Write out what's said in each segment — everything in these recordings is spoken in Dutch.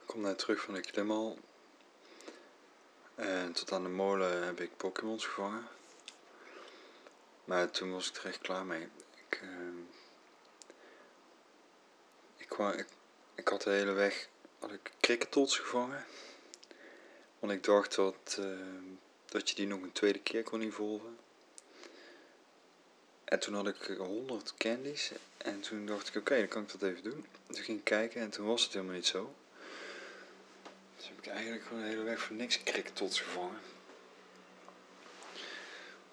Ik kom net terug van de klimmal. En tot aan de molen heb ik Pokémons gevangen. Maar toen was ik er echt klaar mee. Ik, uh, ik, ik, had de hele weg had ik gevangen. Want ik dacht dat, uh, dat je die nog een tweede keer kon evolven. En toen had ik 100 candies. En toen dacht ik, oké, dan kan ik dat even doen. Toen ging ik kijken en toen was het helemaal niet zo. Dus heb ik eigenlijk gewoon de hele weg voor niks cricketots gevangen.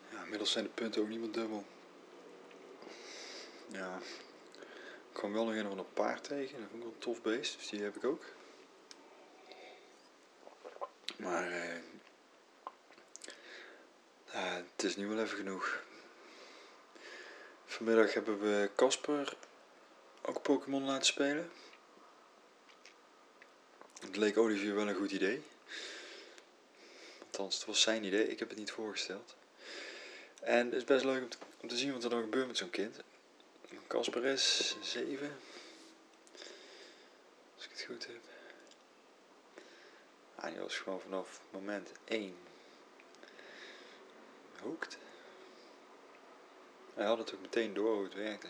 Ja, inmiddels zijn de punten ook niet meer dubbel. Ja, ik kwam wel nog een van een paard tegen. Dat vond ik wel een tof beest, dus die heb ik ook. Maar eh, het is nu wel even genoeg. Vanmiddag hebben we Casper ook Pokémon laten spelen. Het leek Olivier wel een goed idee. Althans, het was zijn idee, ik heb het niet voorgesteld. En het is best leuk om te, te zien wat er dan gebeurt met zo'n kind. Casper is 7. Als ik het goed heb. Ah, die was gewoon vanaf moment 1 hoekt. Hij had het ook meteen door hoe het werkte.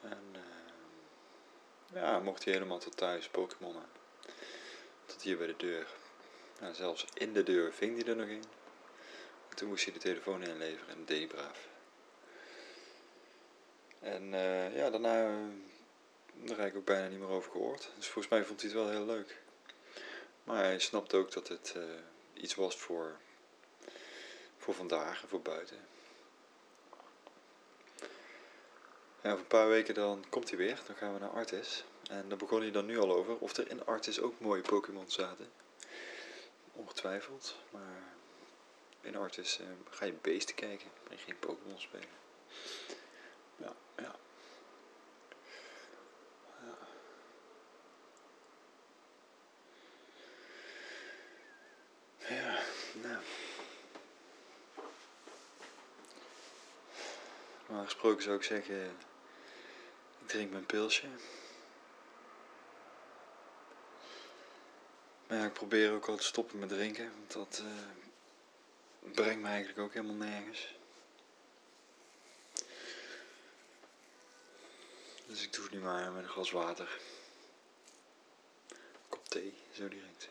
En uh, ja, mocht hij helemaal tot thuis Pokémonnen. Tot hier bij de deur. Nou, zelfs in de deur ving hij er nog in. En toen moest hij de telefoon inleveren en deed braaf. En uh, ja, daarna uh, daar heb ik ook bijna niet meer over gehoord. Dus volgens mij vond hij het wel heel leuk. Maar hij snapte ook dat het iets was voor, voor vandaag en voor buiten. Ja, over een paar weken dan komt hij weer. Dan gaan we naar Artis. En daar begon hij dan nu al over. Of er in Artis ook mooie Pokémon zaten. Ongetwijfeld. Maar in Artis uh, ga je beesten kijken. Maar geen Pokémon spelen. Ja, ja. ja. Ja, nou. Normaal gesproken zou ik zeggen, ik drink mijn pilsje. Maar ik probeer ook al te stoppen met drinken, want dat uh, brengt me eigenlijk ook helemaal nergens. Dus ik doe het nu maar met een glas water. Kop thee, zo direct.